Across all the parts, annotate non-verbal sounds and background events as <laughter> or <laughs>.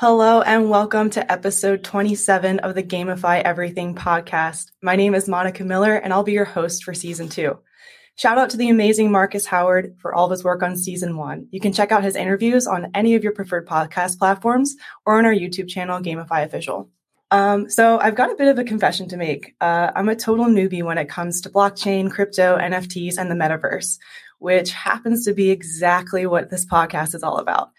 Hello and welcome to episode 27 of the GamiFi Everything podcast. My name is Monica Miller and I'll be your host for season two. Shout out to the amazing Marcus Howard for all of his work on season one. You can check out his interviews on any of your preferred podcast platforms or on our YouTube channel, GamiFi Official. Um, so I've got a bit of a confession to make. Uh, I'm a total newbie when it comes to blockchain, crypto, NFTs, and the metaverse, which happens to be exactly what this podcast is all about.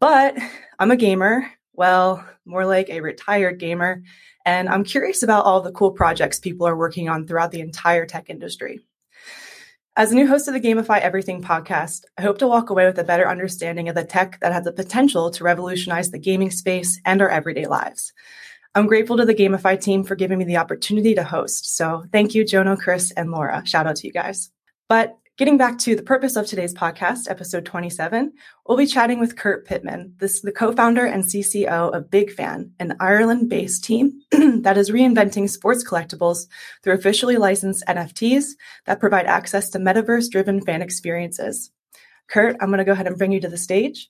But I'm a gamer, well, more like a retired gamer, and I'm curious about all the cool projects people are working on throughout the entire tech industry. As a new host of the GamiFi Everything podcast, I hope to walk away with a better understanding of the tech that has the potential to revolutionize the gaming space and our everyday lives. I'm grateful to the GamiFi team for giving me the opportunity to host. So thank you, Jono, Chris, and Laura. Shout out to you guys. But Getting back to the purpose of today's podcast, episode 27, we'll be chatting with Kurt Pittman, this the co-founder and CCO of Big Fan, an Ireland-based team <clears throat> that is reinventing sports collectibles through officially licensed NFTs that provide access to metaverse-driven fan experiences. Kurt, I'm going to go ahead and bring you to the stage.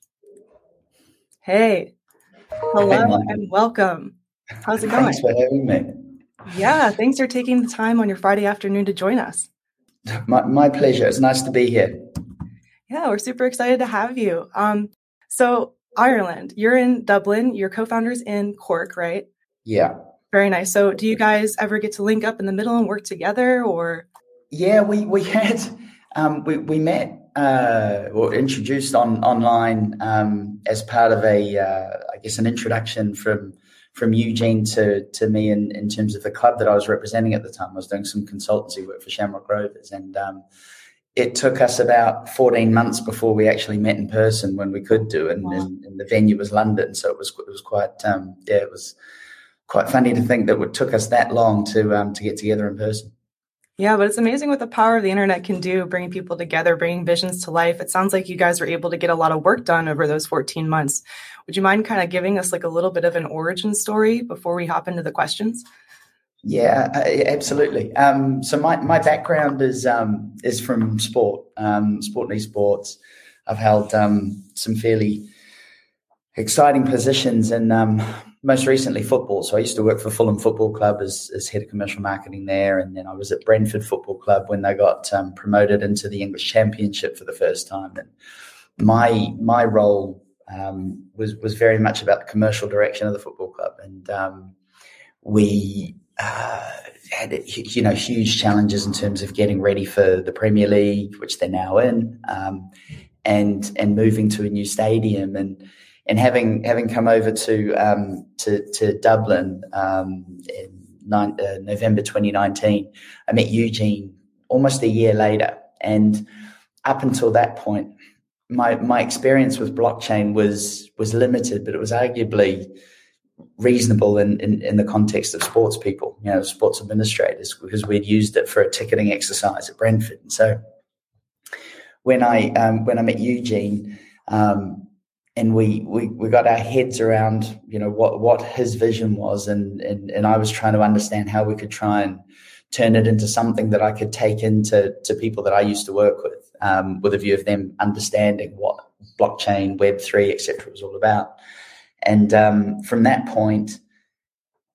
Hey, hello hey, and welcome. How's it going? Thanks for having me. Yeah, thanks for taking the time on your Friday afternoon to join us. My, my pleasure. It's nice to be here. Yeah, we're super excited to have you. Um, so Ireland, you're in Dublin. Your co-founders in Cork, right? Yeah. Very nice. So, do you guys ever get to link up in the middle and work together, or? Yeah, we we had um, we we met uh, or introduced on online um, as part of a uh, I guess an introduction from from Eugene to to me in, in terms of the club that I was representing at the time. I was doing some consultancy work for Shamrock Rovers, and um, it took us about 14 months before we actually met in person when we could do, and, wow. and, and the venue was London, so it was it was quite um, yeah, it was quite funny to think that it took us that long to um, to get together in person. Yeah, but it's amazing what the power of the internet can do, bringing people together, bringing visions to life. It sounds like you guys were able to get a lot of work done over those 14 months. Would you mind kind of giving us like a little bit of an origin story before we hop into the questions? Yeah, uh, absolutely. Um, so my, my background is um, is from sport, um, sport and esports. I've held um, some fairly exciting positions in um, most recently football. So I used to work for Fulham Football Club as, as head of commercial marketing there, and then I was at Brentford Football Club when they got um, promoted into the English Championship for the first time. And my my role um, was was very much about the commercial direction of the football club, and um, we. Uh, had you know huge challenges in terms of getting ready for the Premier League, which they're now in, um, and and moving to a new stadium and and having having come over to um, to, to, Dublin um, in nine, uh, November 2019, I met Eugene almost a year later, and up until that point, my my experience with blockchain was was limited, but it was arguably reasonable in, in, in the context of sports people, you know, sports administrators, because we'd used it for a ticketing exercise at Brentford. And so when I um, when I met Eugene, um, and we, we we got our heads around you know what what his vision was and and and I was trying to understand how we could try and turn it into something that I could take into to people that I used to work with um, with a view of them understanding what blockchain web 3 etc was all about. And um, from that point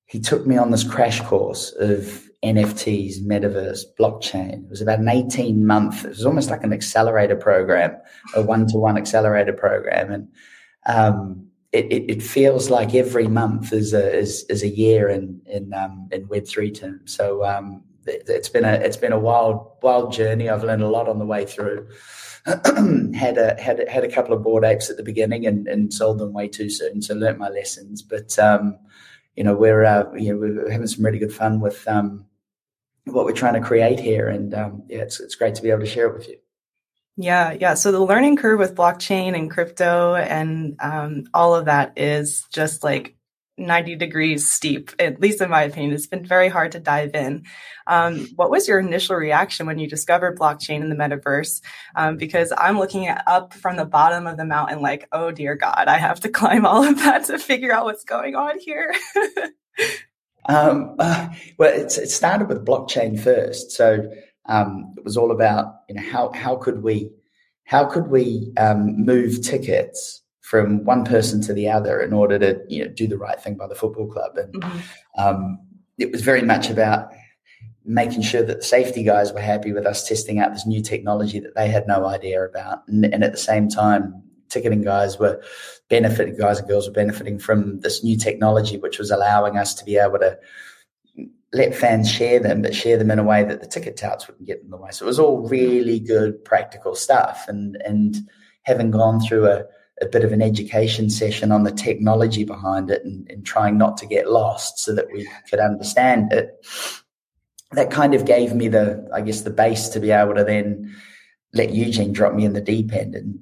he took me on this crash course of NFTs, metaverse, blockchain. It was about an 18 month, it was almost like an accelerator program, a one to one accelerator program. And um, it, it, it, feels like every month is a, is, is a year in, in, um, in Web three terms. So um, it, has been a, it's been a wild, wild journey. I've learned a lot on the way through. <clears throat> had a had a, had a couple of Bored Apes at the beginning and, and sold them way too soon, so learnt my lessons. But um, you know we're uh, you know we're having some really good fun with um, what we're trying to create here. And um, yeah, it's, it's great to be able to share it with you. Yeah, yeah. So the learning curve with blockchain and crypto and um, all of that is just like 90 degrees steep, at least in my opinion. It's been very hard to dive in. Um, what was your initial reaction when you discovered blockchain in the metaverse? Um, because I'm looking up from the bottom of the mountain, like, oh dear God, I have to <laughs> climb all of that to figure out what's going on here. <laughs> Um, uh, well, it started with blockchain first. So um, it was all about you know how how could we how could we um, move tickets from one person to the other in order to you know do the right thing by the football club and mm-hmm. um, it was very much about making sure that the safety guys were happy with us testing out this new technology that they had no idea about and, and at the same time ticketing guys were benefiting guys and girls were benefiting from this new technology which was allowing us to be able to let fans share them, but share them in a way that the ticket touts wouldn't get in the way. So it was all really good practical stuff. And and having gone through a, a bit of an education session on the technology behind it and, and trying not to get lost so that we could understand it, that kind of gave me the, I guess, the base to be able to then let Eugene drop me in the deep end and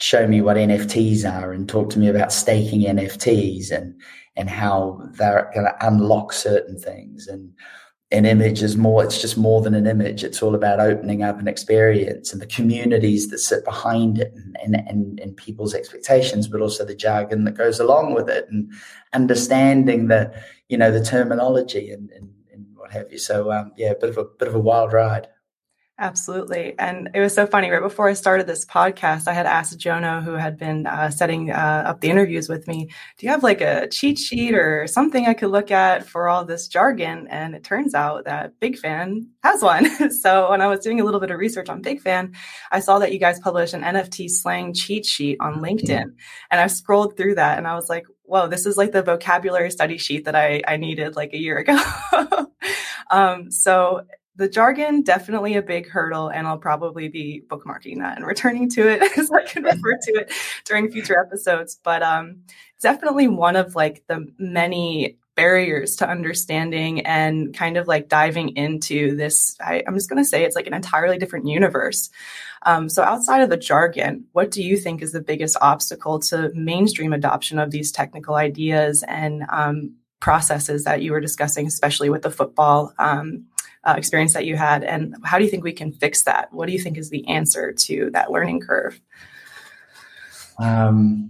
show me what NFTs are and talk to me about staking NFTs and and how they're going to unlock certain things. And an image is more, it's just more than an image. It's all about opening up an experience and the communities that sit behind it and, and, and, and people's expectations, but also the jargon that goes along with it and understanding the, you know, the terminology and, and, and what have you. So, um, yeah, a bit of a bit of a wild ride. Absolutely. And it was so funny. Right before I started this podcast, I had asked Jono, who had been uh, setting uh, up the interviews with me, do you have like a cheat sheet or something I could look at for all this jargon? And it turns out that Big Fan has one. <laughs> so when I was doing a little bit of research on Big Fan, I saw that you guys published an NFT slang cheat sheet on LinkedIn. And I scrolled through that and I was like, whoa, this is like the vocabulary study sheet that I, I needed like a year ago. <laughs> um, so the jargon definitely a big hurdle and i'll probably be bookmarking that and returning to it <laughs> as i can refer to it during future episodes. But um definitely one of like the many barriers to understanding and kind of like diving into this I, am just going to say it's like an entirely different universe. Um, so outside of the jargon what do you think is the biggest obstacle to mainstream adoption of these technical ideas and um, processes that you were discussing especially with the football um, uh, experience that you had and how do you think we can fix that? What do you think is the answer to that learning curve? Um,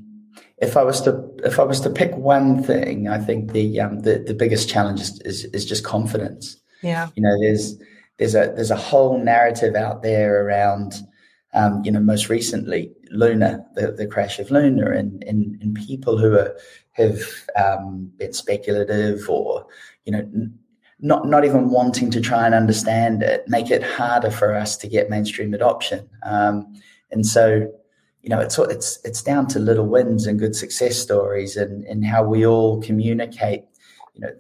if I was to if I was to pick one thing, I think the um, the, the biggest challenge is, is, is just confidence. Yeah, you know, there's there's a there's a whole narrative out there around, um, you know, most recently Luna, the, the crash of Luna, and, and and people who are have um, been speculative or you know not not even wanting to try and understand it, make it harder for us to get mainstream adoption. Um, and so, you know, it's it's it's down to little wins and good success stories, and and how we all communicate. You know,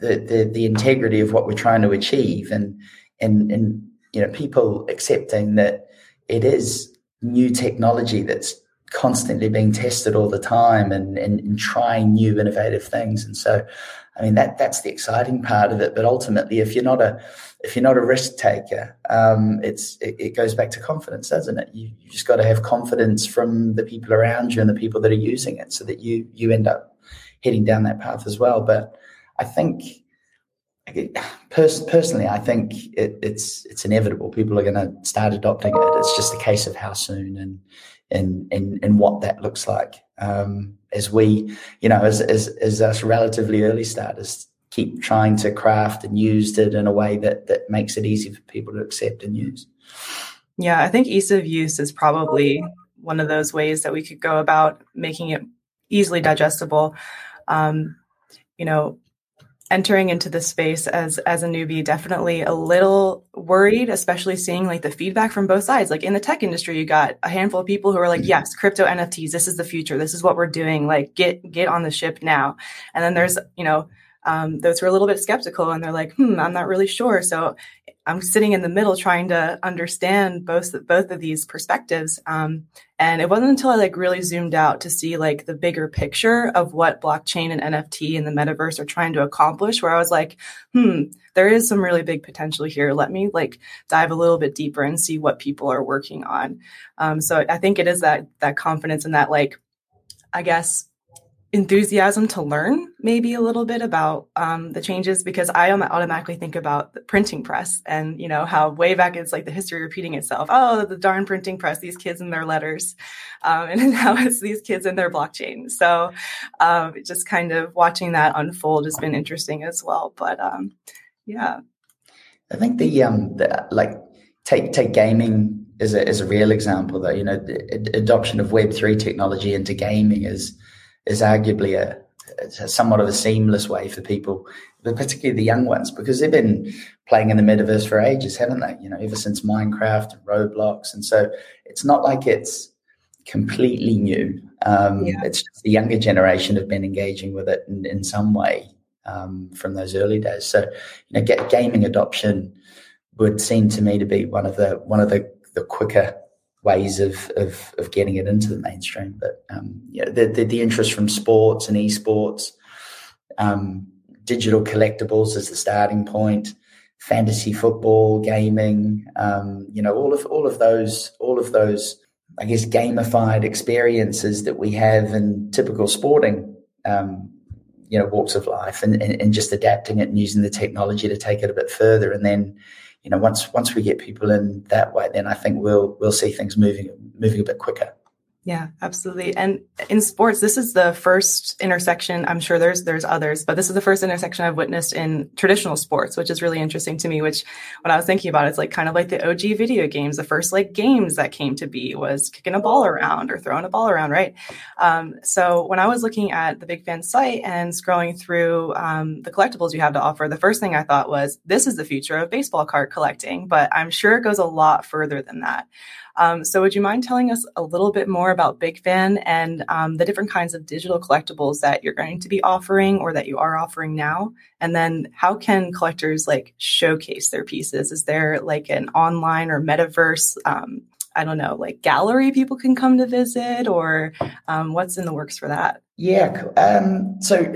the the the integrity of what we're trying to achieve, and and and you know, people accepting that it is new technology that's constantly being tested all the time and, and, and, trying new innovative things. And so I mean that that's the exciting part of it. But ultimately, if you're not a if you're not a risk taker, um, it's it, it, goes back to confidence, doesn't it? You, you just got to have confidence from the people around you and the people that are using it, so that you you end up heading down that path as well. But I think. Pers- personally, I think it, it's it's inevitable. People are going to start adopting it. It's just a case of how soon and and and and what that looks like. Um, as we, you know, as, as, as us relatively early starters keep trying to craft and use it in a way that, that makes it easy for people to accept and use. Yeah, I think ease of use is probably one of those ways that we could go about making it easily digestible. Um, you know, entering into this space as as a newbie definitely a little worried especially seeing like the feedback from both sides. Like in the tech industry you got a handful of people who are like mm-hmm. yes crypto nfts this is the future. This is what we're doing. Like get get on the ship now. And then there's you know um, those who are a little bit skeptical and they're like hmm i'm not really sure so I'm sitting in the middle trying to understand both both of these perspectives. Um, and it wasn't until I like really zoomed out to see like the bigger picture of what blockchain and NFT and the metaverse are trying to accomplish, where I was like, hmm, there is some really big potential here. Let me like dive a little bit deeper and see what people are working on. Um, so I think it is that that confidence and that like, I guess enthusiasm to learn maybe a little bit about um, the changes because I automatically think about the printing press and you know how way back it's like the history repeating itself. Oh, the darn printing press! These kids and their letters, um, <laughs> and now it's these kids and their blockchain. So um, just kind of watching that unfold has been interesting as well. But um, yeah, I think the um the, like take take gaming is a is a real example, though. You know, the adoption of Web three technology into gaming is is arguably a, a somewhat of a seamless way for people, but particularly the young ones, because they've been playing in the metaverse for ages, haven't they? You know, ever since Minecraft and Roblox, and so it's not like it's completely new. Um, yeah. It's just the younger generation have been engaging with it in, in some way um, from those early days. So, you know, get, gaming adoption would seem to me to be one of the one of the, the quicker ways of, of, of getting it into the mainstream. But um, yeah, the, the, the interest from sports and esports, um, digital collectibles as the starting point, fantasy football, gaming, um, you know, all of all of those all of those I guess, gamified experiences that we have in typical sporting, um, you know, walks of life, and, and, and just adapting it and using the technology to take it a bit further. And then, you know, once once we get people in that way, then I think we'll we'll see things moving moving a bit quicker. Yeah, absolutely. And in sports, this is the first intersection. I'm sure there's there's others, but this is the first intersection I've witnessed in traditional sports, which is really interesting to me. Which, when I was thinking about it, it's like kind of like the OG video games. The first like games that came to be was kicking a ball around or throwing a ball around, right? Um, so when I was looking at the Big Fan site and scrolling through um, the collectibles you have to offer, the first thing I thought was this is the future of baseball card collecting, but I'm sure it goes a lot further than that. Um, so, would you mind telling us a little bit more about Big Fan and um, the different kinds of digital collectibles that you're going to be offering or that you are offering now? And then, how can collectors like showcase their pieces? Is there like an online or metaverse? Um, I don't know, like gallery people can come to visit, or um, what's in the works for that? Yeah. Um, so,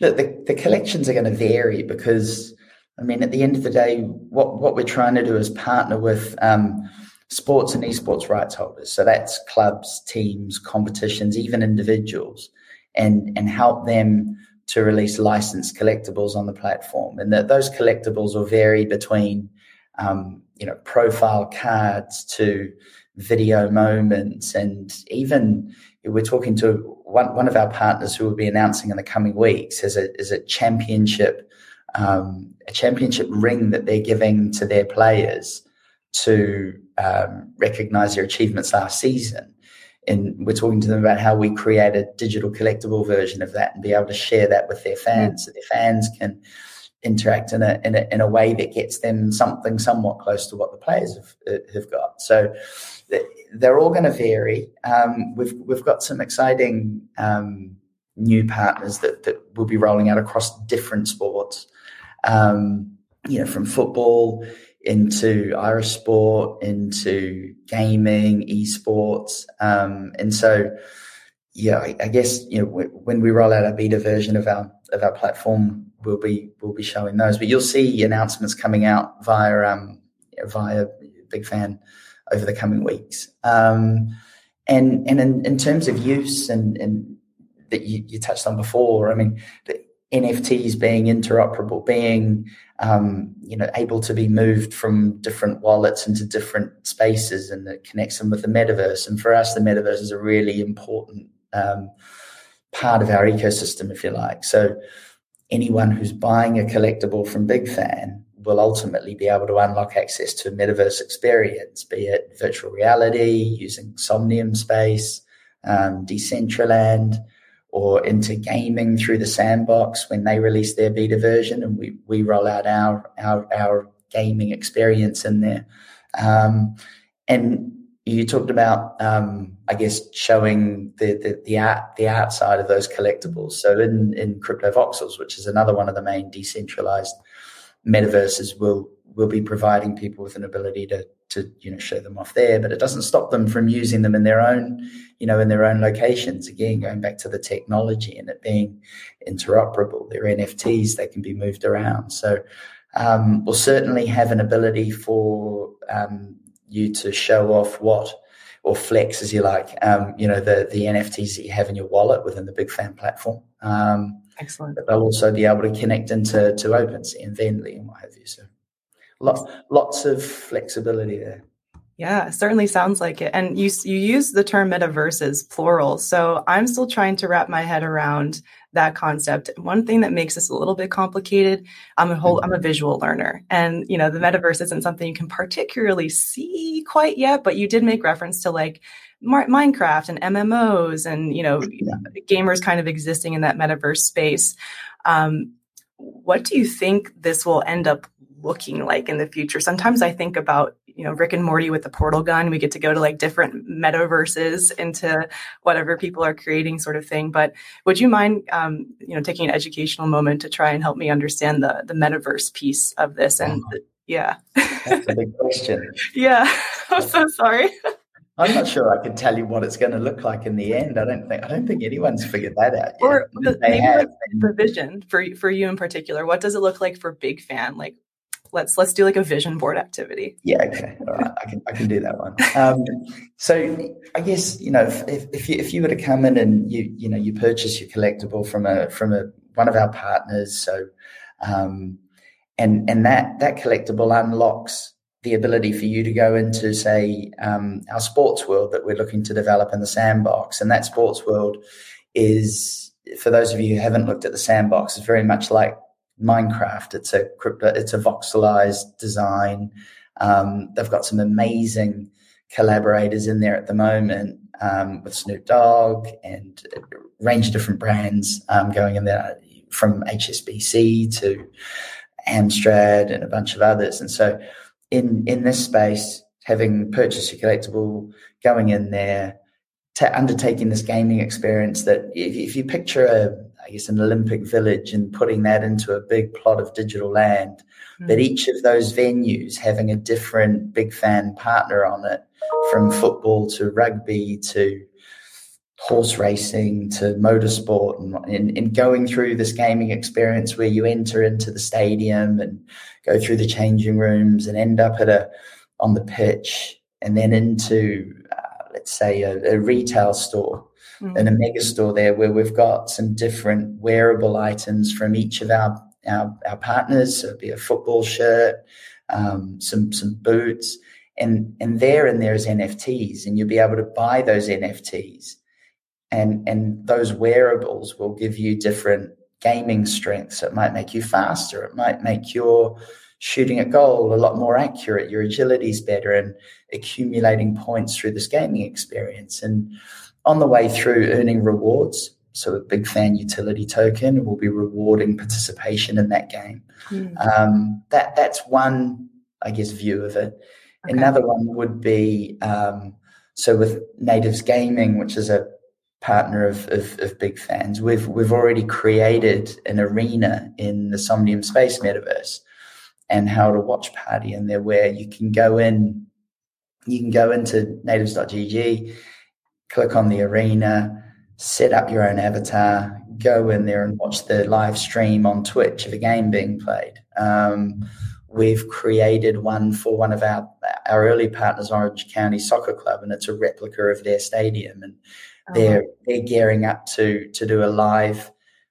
look, the, the collections are going to vary because, I mean, at the end of the day, what what we're trying to do is partner with um, sports and esports rights holders. So that's clubs, teams, competitions, even individuals, and and help them to release licensed collectibles on the platform. And that those collectibles will vary between um, you know profile cards to video moments and even we're talking to one, one of our partners who will be announcing in the coming weeks is a, is a championship um, a championship ring that they're giving to their players to um, recognize their achievements last season. And we're talking to them about how we create a digital collectible version of that and be able to share that with their fans mm. so their fans can interact in a, in a, in a way that gets them something somewhat close to what the players have, uh, have got. So they're all going to vary. Um, we've, we've got some exciting um, new partners that, that will be rolling out across different sports. Um, you know, from football into Irish sport, into gaming, esports, um, and so yeah, I, I, guess you know when we roll out our beta version of our of our platform, we'll be we'll be showing those. But you'll see announcements coming out via um, via Big Fan over the coming weeks. Um, and and in, in terms of use and, and that you, you touched on before, I mean, the NFTs being interoperable, being um, you know, able to be moved from different wallets into different spaces, and it connects them with the metaverse. And for us, the metaverse is a really important um, part of our ecosystem, if you like. So, anyone who's buying a collectible from Big Fan will ultimately be able to unlock access to a metaverse experience, be it virtual reality using Somnium Space, um, Decentraland or into gaming through the sandbox when they release their beta version and we, we roll out our, our, our gaming experience in there. Um, and you talked about, um, I guess, showing the, the, the art the art side of those collectibles. So in in Cryptovoxels, which is another one of the main decentralized metaverses, we'll, we'll be providing people with an ability to to you know show them off there but it doesn't stop them from using them in their own you know in their own locations. Again going back to the technology and it being interoperable they're nfts they can be moved around. So um, we'll certainly have an ability for um, you to show off what or flex as you like um, you know the the nfts that you have in your wallet within the big fan platform. Um, excellent. but they'll also be able to connect into to OpenSea and Venly and what have you. So lots lots of flexibility there. Yeah, certainly sounds like it. And you you use the term metaverses plural. So I'm still trying to wrap my head around that concept. One thing that makes this a little bit complicated, I'm a whole I'm a visual learner. And you know, the metaverse isn't something you can particularly see quite yet, but you did make reference to like Minecraft and MMOs and you know, yeah. gamers kind of existing in that metaverse space. Um, what do you think this will end up looking like in the future? Sometimes I think about you know Rick and Morty with the portal gun. We get to go to like different metaverses into whatever people are creating, sort of thing. But would you mind, um, you know, taking an educational moment to try and help me understand the the metaverse piece of this? And the, yeah, that's a big question. <laughs> yeah, I'm so sorry. I'm not sure I can tell you what it's going to look like in the end. I don't think I don't think anyone's figured that out yet. Or the, maybe have. the vision for for you in particular. What does it look like for Big Fan? Like let's let's do like a vision board activity. Yeah, okay, all right, I can I can do that one. Um, so I guess you know if if you, if you were to come in and you you know you purchase your collectible from a from a one of our partners, so um, and and that that collectible unlocks the ability for you to go into say um, our sports world that we're looking to develop in the sandbox, and that sports world is for those of you who haven't looked at the sandbox, is very much like Minecraft. It's a crypto, it's a voxelized design. Um, they've got some amazing collaborators in there at the moment um, with Snoop Dogg and a range of different brands um, going in there from HSBC to Amstrad and a bunch of others. And so in in this space, having purchased a collectible, going in there, undertaking this gaming experience that if, if you picture a I guess, an Olympic village and putting that into a big plot of digital land. Mm. But each of those venues having a different big fan partner on it, from football to rugby to horse racing to motorsport and, and, and, going through this gaming experience where you enter into the stadium and go through the changing rooms and end up at a on the pitch and then into uh, let's say a, a retail store mm. in a mega store there where we've got some different wearable items from each of our our, our partners. So it'd be a football shirt, um, some some boots, and and there and there's NFTs, and you'll be able to buy those NFTs, and and those wearables will give you different gaming strengths. It might make you faster. It might make your shooting a goal a lot more accurate. Your agility is better, and accumulating points through this gaming experience and on the way through earning rewards. So a big fan utility token will be rewarding participation in that game. Mm. Um, that that's one, I guess, view of it. Okay. Another one would be um, so with Natives Gaming, which is a partner of, of, of, big fans. We've we've already created an arena in the Somnium Space Metaverse and held a watch party in there where you can go in, you can go into natives.gg click on the arena, set up your own avatar, go in there and watch the live stream on Twitch of a game being played. Um, we've created one for one of our our early partners, Orange County Soccer Club, and it's a replica of their stadium, and uh-huh. they're they're gearing up to to do a live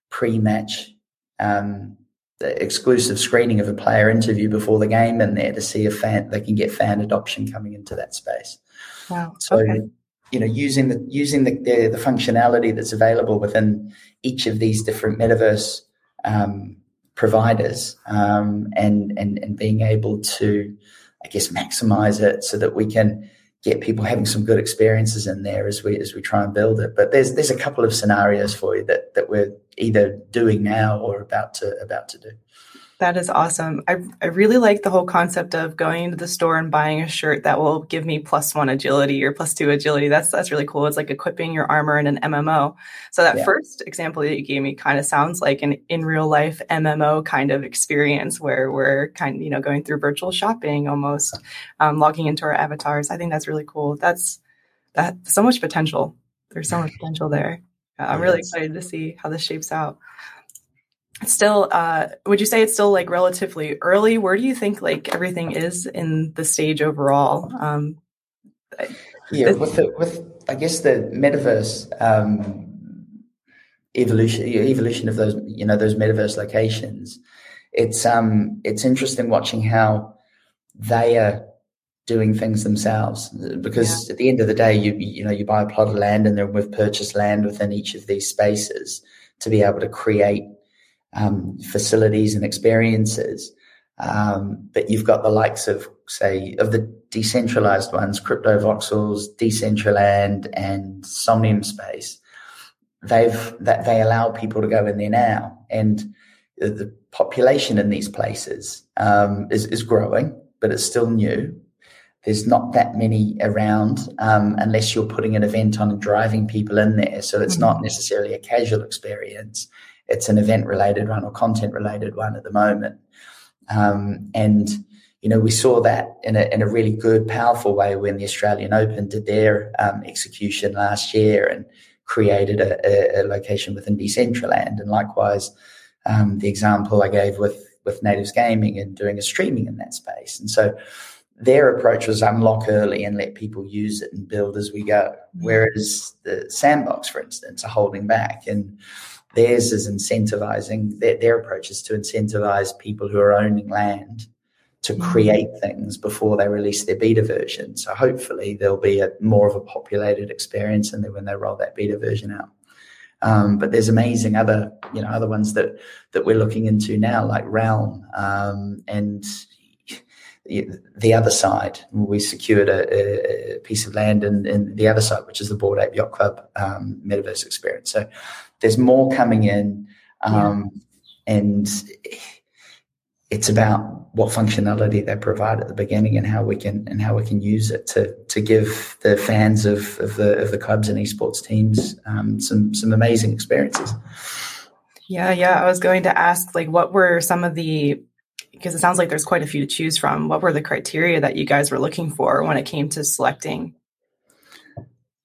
pre-match um, exclusive screening of a player interview before the game in there to see if fan they can get fan adoption coming into that space. Wow. So okay you know using the using the, the, the functionality that's available within each of these different metaverse um, providers um, and and and being able to I guess maximize it so that we can get people having some good experiences in there as we as we try and build it. But there's there's a couple of scenarios for you that that we're either doing now or about to about to do. That is awesome. I, I really like the whole concept of going into the store and buying a shirt that will give me plus one agility or plus two agility. That's that's really cool. It's like equipping your armor in an MMO. So that yeah. first example that you gave me kind of sounds like an in real life MMO kind of experience where we're kind of you know going through virtual shopping almost, um, logging into our avatars. I think that's really cool. That's that so much potential. There's so much potential there. I'm really excited to see how this shapes out still uh, would you say it's still like relatively early where do you think like everything is in the stage overall um, yeah with the, with i guess the metaverse um, evolution evolution of those you know those metaverse locations it's um it's interesting watching how they are doing things themselves because yeah. at the end of the day you you know you buy a plot of land and then we've purchased land within each of these spaces to be able to create um, facilities and experiences um, but you've got the likes of say of the decentralized ones Cryptovoxels decentraland and somnium space they've that they allow people to go in there now and the population in these places um, is, is growing but it's still new there's not that many around um, unless you're putting an event on and driving people in there. So it's mm-hmm. not necessarily a casual experience. It's an event related one or content related one at the moment. Um, and, you know, we saw that in a, in a really good, powerful way when the Australian Open did their um, execution last year and created a, a, a location within Decentraland. And likewise, um, the example I gave with, with Natives Gaming and doing a streaming in that space. And so, their approach was unlock early and let people use it and build as we go. Mm-hmm. Whereas the sandbox, for instance, are holding back and theirs is incentivizing their, their approach is to incentivize people who are owning land to mm-hmm. create things before they release their beta version. So hopefully there'll be a more of a populated experience and then when they roll that beta version out. Um, but there's amazing other, you know, other ones that that we're looking into now, like Realm, um, and the Otherside. We secured a, a piece of land in, in, the Otherside, which is the Bored Ape Yacht Club um, metaverse experience. So there's more coming in, um, yeah. and it's about what functionality they provide at the beginning and how we can and how we can use it to to give the fans of, of the of the clubs and esports teams um, some some amazing experiences. Yeah, yeah. I was going to ask, like, what were some of the because it sounds like there's quite a few to choose from. What were the criteria that you guys were looking for when it came to selecting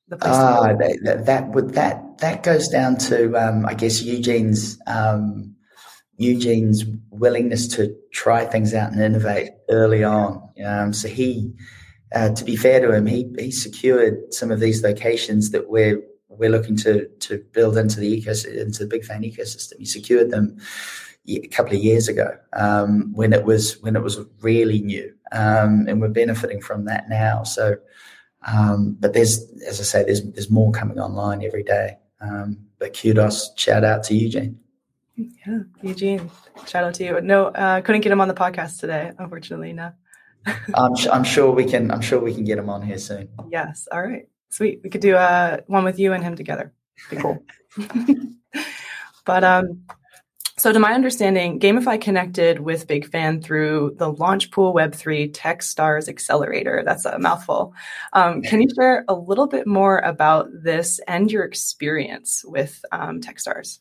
the place? Uh, that, that would that that goes down to um, I guess Eugene's um, Eugene's willingness to try things out and innovate early on. Um, so he, uh, to be fair to him, he he secured some of these locations that we're we're looking to to build into the ecosystem, into the big fan ecosystem. He secured them a couple of years ago um, when it was when it was really new, um, and we're benefiting from that now. So, um, but there's as I say, there's there's more coming online every day. Um, but kudos, shout out to Eugene. Yeah, Eugene, shout out to you. No, uh, couldn't get him on the podcast today, unfortunately. No. <laughs> I'm, I'm sure we can. I'm sure we can get him on here soon. Yes. All right. Sweet. We could do uh, one with you and him together. Be cool. <laughs> <laughs> but um, so, to my understanding, GamiFi connected with Big Fan through the Launchpool Web3 TechStars Accelerator. That's a mouthful. Um, can you share a little bit more about this and your experience with um, TechStars?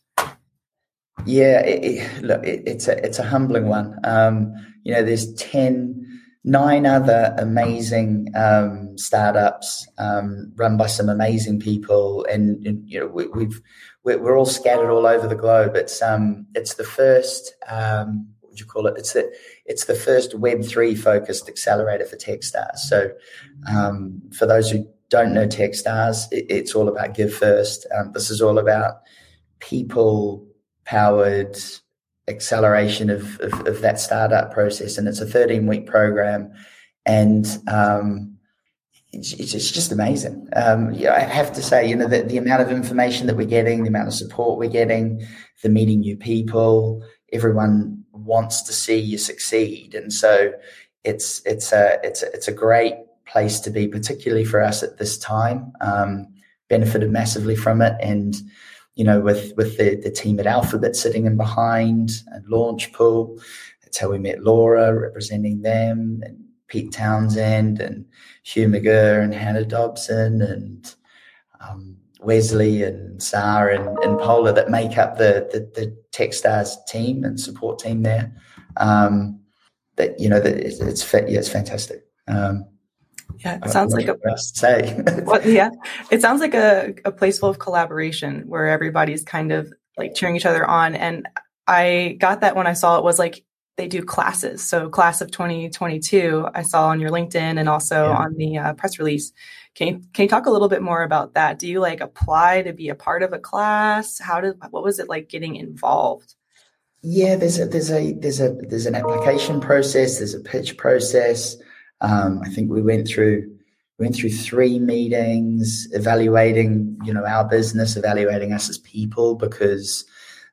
Yeah, it, it, look, it, it's a it's a humbling one. Um, you know, there's 10, nine other amazing um, startups um, run by some amazing people, and, and you know, we, we've we're, we're, all scattered all over the globe. It's um, it's the first um, what would you call it? It's the it's the first Web three focused accelerator for TechStars. So, um, for those who don't know TechStars, it, it's all about give first. Um, this is all about people powered acceleration of, of, of that startup process, and it's a 13 week program, and um, it's, it's just amazing. Um, yeah, I have to say, you know, the, the amount of information that we're getting, the amount of support we're getting, the meeting new people, everyone wants to see you succeed, and so it's it's a it's a, it's a great place to be, particularly for us at this time. Um, benefited massively from it, and you know, with with the the team at Alphabet sitting in behind and Launchpool, that's how we met Laura representing them, and Pete Townsend and Hugh McGurr and Hannah Dobson and um, Wesley and Sarah and, and Pola that make up the, the, the TechStars team and support team there. Um, that you know that it's, it's yeah, it's fantastic. Um, yeah, it sounds like a say. <laughs> well, yeah, it sounds like a, a place full of collaboration where everybody's kind of like cheering each other on. And I got that when I saw it was like they do classes. So class of 2022, I saw on your LinkedIn and also yeah. on the uh, press release. Can you, can you talk a little bit more about that? Do you like apply to be a part of a class? How did, what was it like getting involved? Yeah, there's a, there's a, there's a, there's an application process. There's a pitch process. Um, I think we went through we went through three meetings evaluating, you know, our business, evaluating us as people because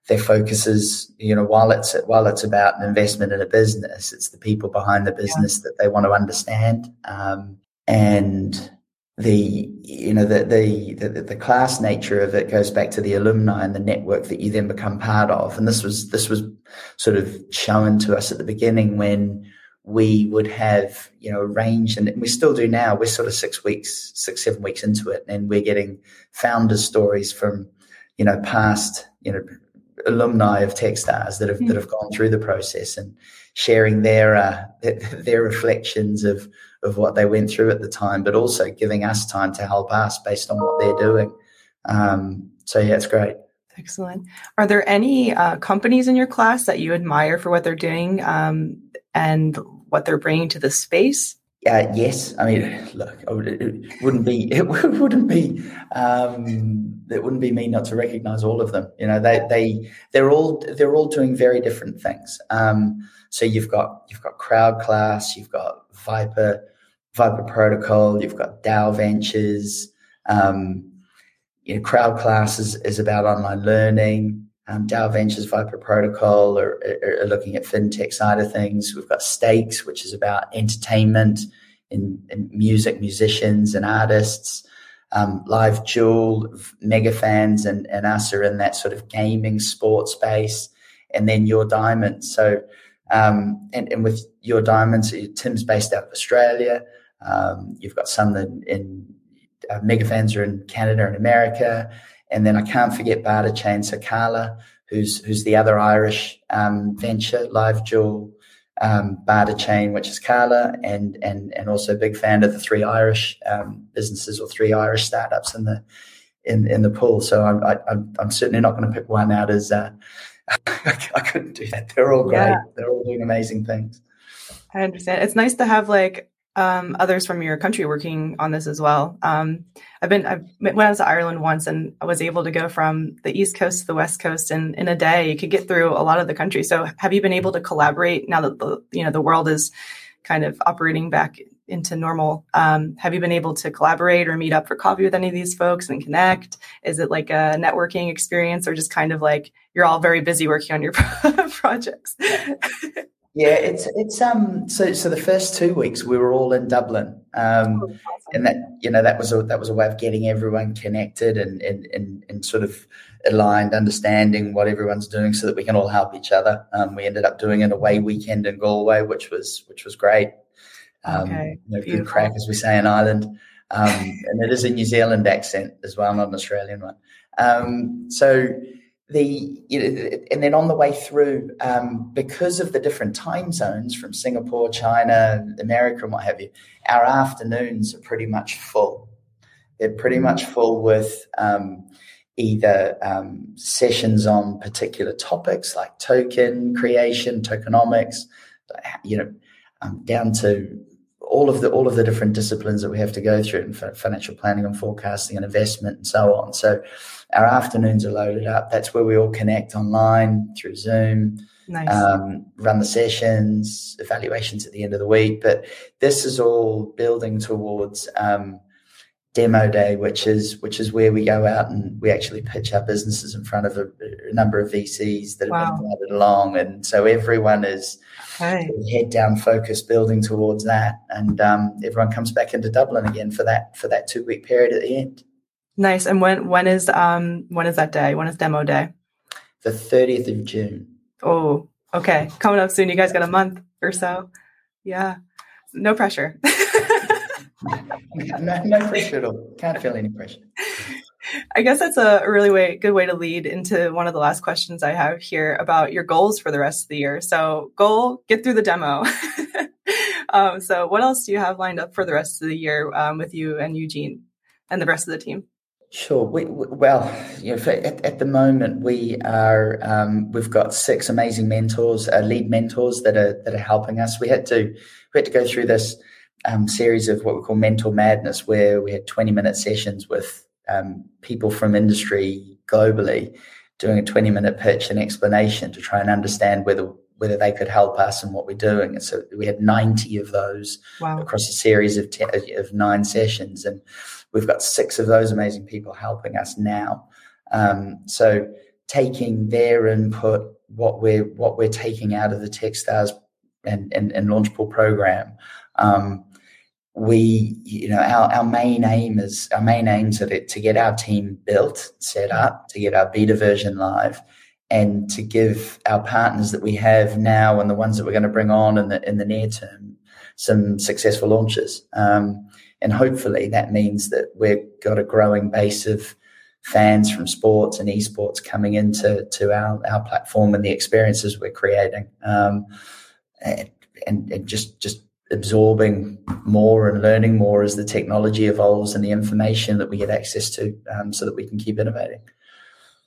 their focus is, you know, while it's while it's about an investment in a business, it's the people behind the business yeah. that they want to understand. Um, and the you know the, the, the the class nature of it goes back to the alumni and the network that you then become part of. And this was this was sort of shown to us at the beginning when we would have you know arranged and we still do now we're sort of six weeks six seven weeks into it and we're getting founder stories from you know past you know alumni of Techstars that have mm. that have gone through the process and sharing their uh, <laughs> their reflections of of what they went through at the time, but also giving us time to help us based on what they're doing. Um, so yeah, it's great. Excellent. Are there any uh, companies in your class that you admire for what they're doing um, and what they're bringing to the space? Uh, yes, I mean, look, it wouldn't be <laughs> it wouldn't be um, it wouldn't be me not to recognise all of them. You know, they they they're all they're all doing very different things. Um, so you've got you've got Crowd Class, you've got Viper Viper Protocol, you've got DAO Ventures. Um, you know, Crowd Class is, is about online learning. Um, DAO Ventures, Viper Protocol are, are, looking at fintech side of things. We've got Stakes, which is about entertainment and, music, musicians and artists. Um, Live Jewel, mega fans and, and us are in that sort of gaming sports space. And then Your Diamond. So, um, and, and with Your Diamonds, Tim's based out of Australia. Um, you've got some that in uh, mega fans are in Canada and America, and then I can't forget Barter Chain Sakala, who's who's the other Irish um, venture, Live Jewel, um, Barter Chain, which is Carla, and and and also a big fan of the three Irish um, businesses or three Irish startups in the in in the pool. So I'm I, am I'm certainly not going to pick one out as uh, <laughs> I couldn't do that. They're all great. Yeah. They're all doing amazing things. I understand. It's nice to have like um, others from your country working on this as well. Um, I've been I went was to Ireland once, and I was able to go from the East Coast to the West Coast, and in a day you could get through a lot of the country. So, have you been able to collaborate now that the you know the world is kind of operating back into normal? Um, have you been able to collaborate or meet up for coffee with any of these folks and connect? Is it like a networking experience, or just kind of like you're all very busy working on your <laughs> projects? Yeah, it's it's um so so the first two weeks we were all in Dublin, um, oh, and that you know that was a that was a way of getting everyone connected and and and, and sort of aligned, understanding what everyone's doing, so that we can all help each other. Um, we ended up doing an away weekend in Galway, which was which was great. Um, okay, you know, good crack, as we say in Ireland, um, and it is a New Zealand accent as well, not an Australian one. Um, so the you know, and then on the way through, um, because of the different time zones from Singapore, China, America, and what have you, our afternoons are pretty much full. They're pretty much full with um, either um, sessions on particular topics like token creation, tokenomics, you know, um, down to all of the all of the different disciplines that we have to go through in financial planning and forecasting and investment and so on. So our afternoons are loaded up. That's where we all connect online through Zoom. Nice. Um, run the sessions, evaluations at the end of the week. But this is all building towards um, demo day, which is which is where we go out and we actually pitch our businesses in front of a, a number of VCs that have wow. been invited along, and so everyone is okay. head down focused, building towards that, and um, everyone comes back into Dublin again for that for that two week period at the end. Nice. And when when is um when is that day? When is demo day? The 30th of June. Oh, okay. Coming up soon. You guys got a month or so. Yeah. No pressure. <laughs> no, no pressure at all. Can't feel any pressure. I guess that's a really way, good way to lead into one of the last questions I have here about your goals for the rest of the year. So, goal, get through the demo. <laughs> um, so, what else do you have lined up for the rest of the year um, with you and Eugene and the rest of the team? Sure. We, well, you know, at, at, the moment we are um, we've got six amazing mentors, uh, lead mentors that are that are helping us. We had to we had to go through this um, series of what we call mentor madness, where we had twenty minute sessions with um, people from industry globally, doing a twenty minute pitch and explanation to try and understand whether whether they could help us and what we're doing. And so we had 90 of those wow. across a series of, te- of nine sessions. And we've got six of those amazing people helping us now. Um, so taking their input, what we're, what we're taking out of the Techstars and, and, and Launchpool program, um, we, you know, our, our main aim is our main aims are to, to get our team built, set up, to get our beta version live, and to give our partners that we have now and the ones that we're going to bring on in the in the near term some successful launches. Um, and hopefully that means that we've got a growing base of fans from sports and esports coming into to our, our platform and the experiences we're creating. Um, and, and, and just just absorbing more and learning more as the technology evolves and the information that we get access to um, so that we can keep innovating.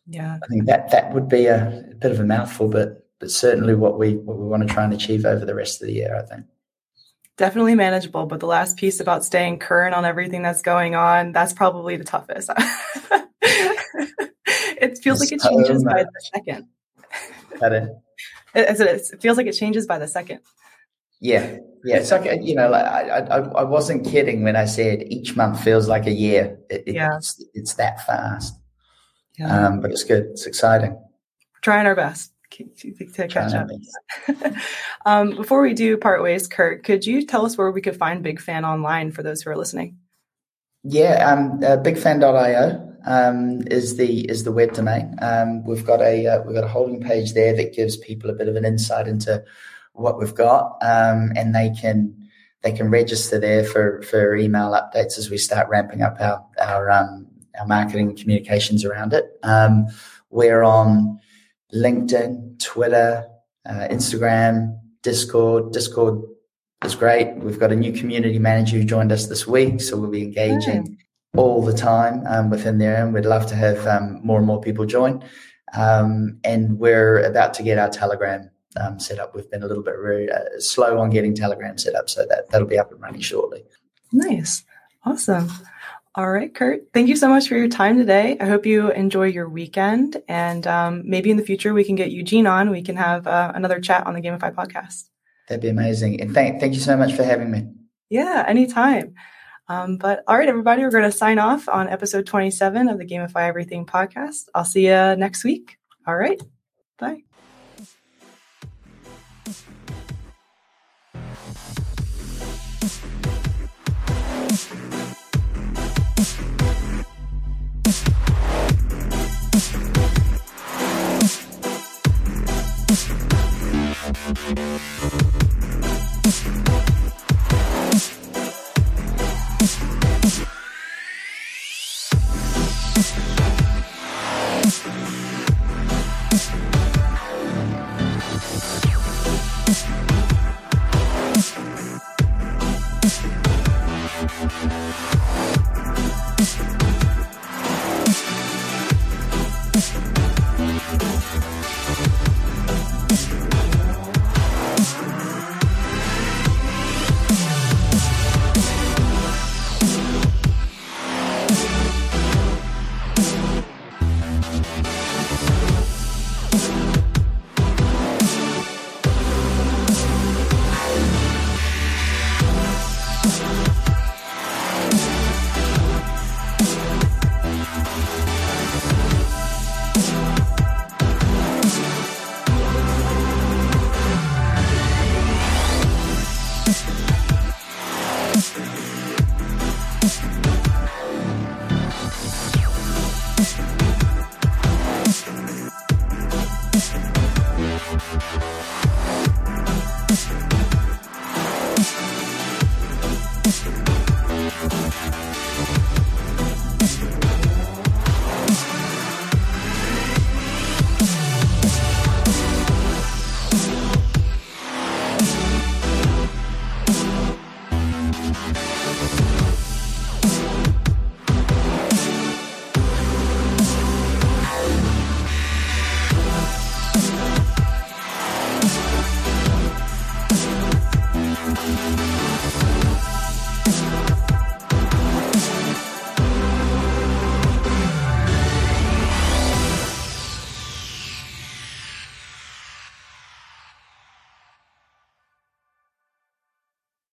Yeah. I think that that would be a, a, bit of a mouthful, but but certainly what we what we want to try and achieve over the rest of the year, I think. Definitely manageable, but the last piece about staying current on everything that's going on, that's probably the toughest. <laughs> it feels like it changes by the second. It, it feels like it changes by the second. Yeah, yeah. It's like you know, like I, I, I wasn't kidding when I said each month feels like a year. It, it, yeah. it's, it's that fast. Yeah. Um, but it's good. It's exciting. We're trying our best to catch up. <laughs> um, before we do part ways, Kurt, could you tell us where we could find Big Fan online for those who are listening? Yeah, um, uh, bigfan.io um, is the is the web domain. Um, we've got a uh, we've got a holding page there that gives people a bit of an insight into what we've got, um, and they can they can register there for for email updates as we start ramping up our our um, our marketing communications around it. Um, we're on LinkedIn, Twitter, uh, Instagram, Discord. Discord is great. We've got a new community manager who joined us this week, so we'll be engaging all the time um, within there, and we'd love to have um, more and more people join. Um, and we're about to get our Telegram um, set up. We've been a little bit very uh, slow on getting Telegram set up, so that that'll be up and running shortly. Nice, awesome. All right, Kurt. Thank you so much for your time today. I hope you enjoy your weekend, and um, maybe in the future we can get Eugene on. We can have uh, another chat on the GamiFi podcast. That'd be amazing. And thank thank you so much for having me. Yeah, anytime. Um, but all right, everybody, we're going to sign off on episode 27 of the GamiFi Everything podcast. I'll see you next week. All right. Bye.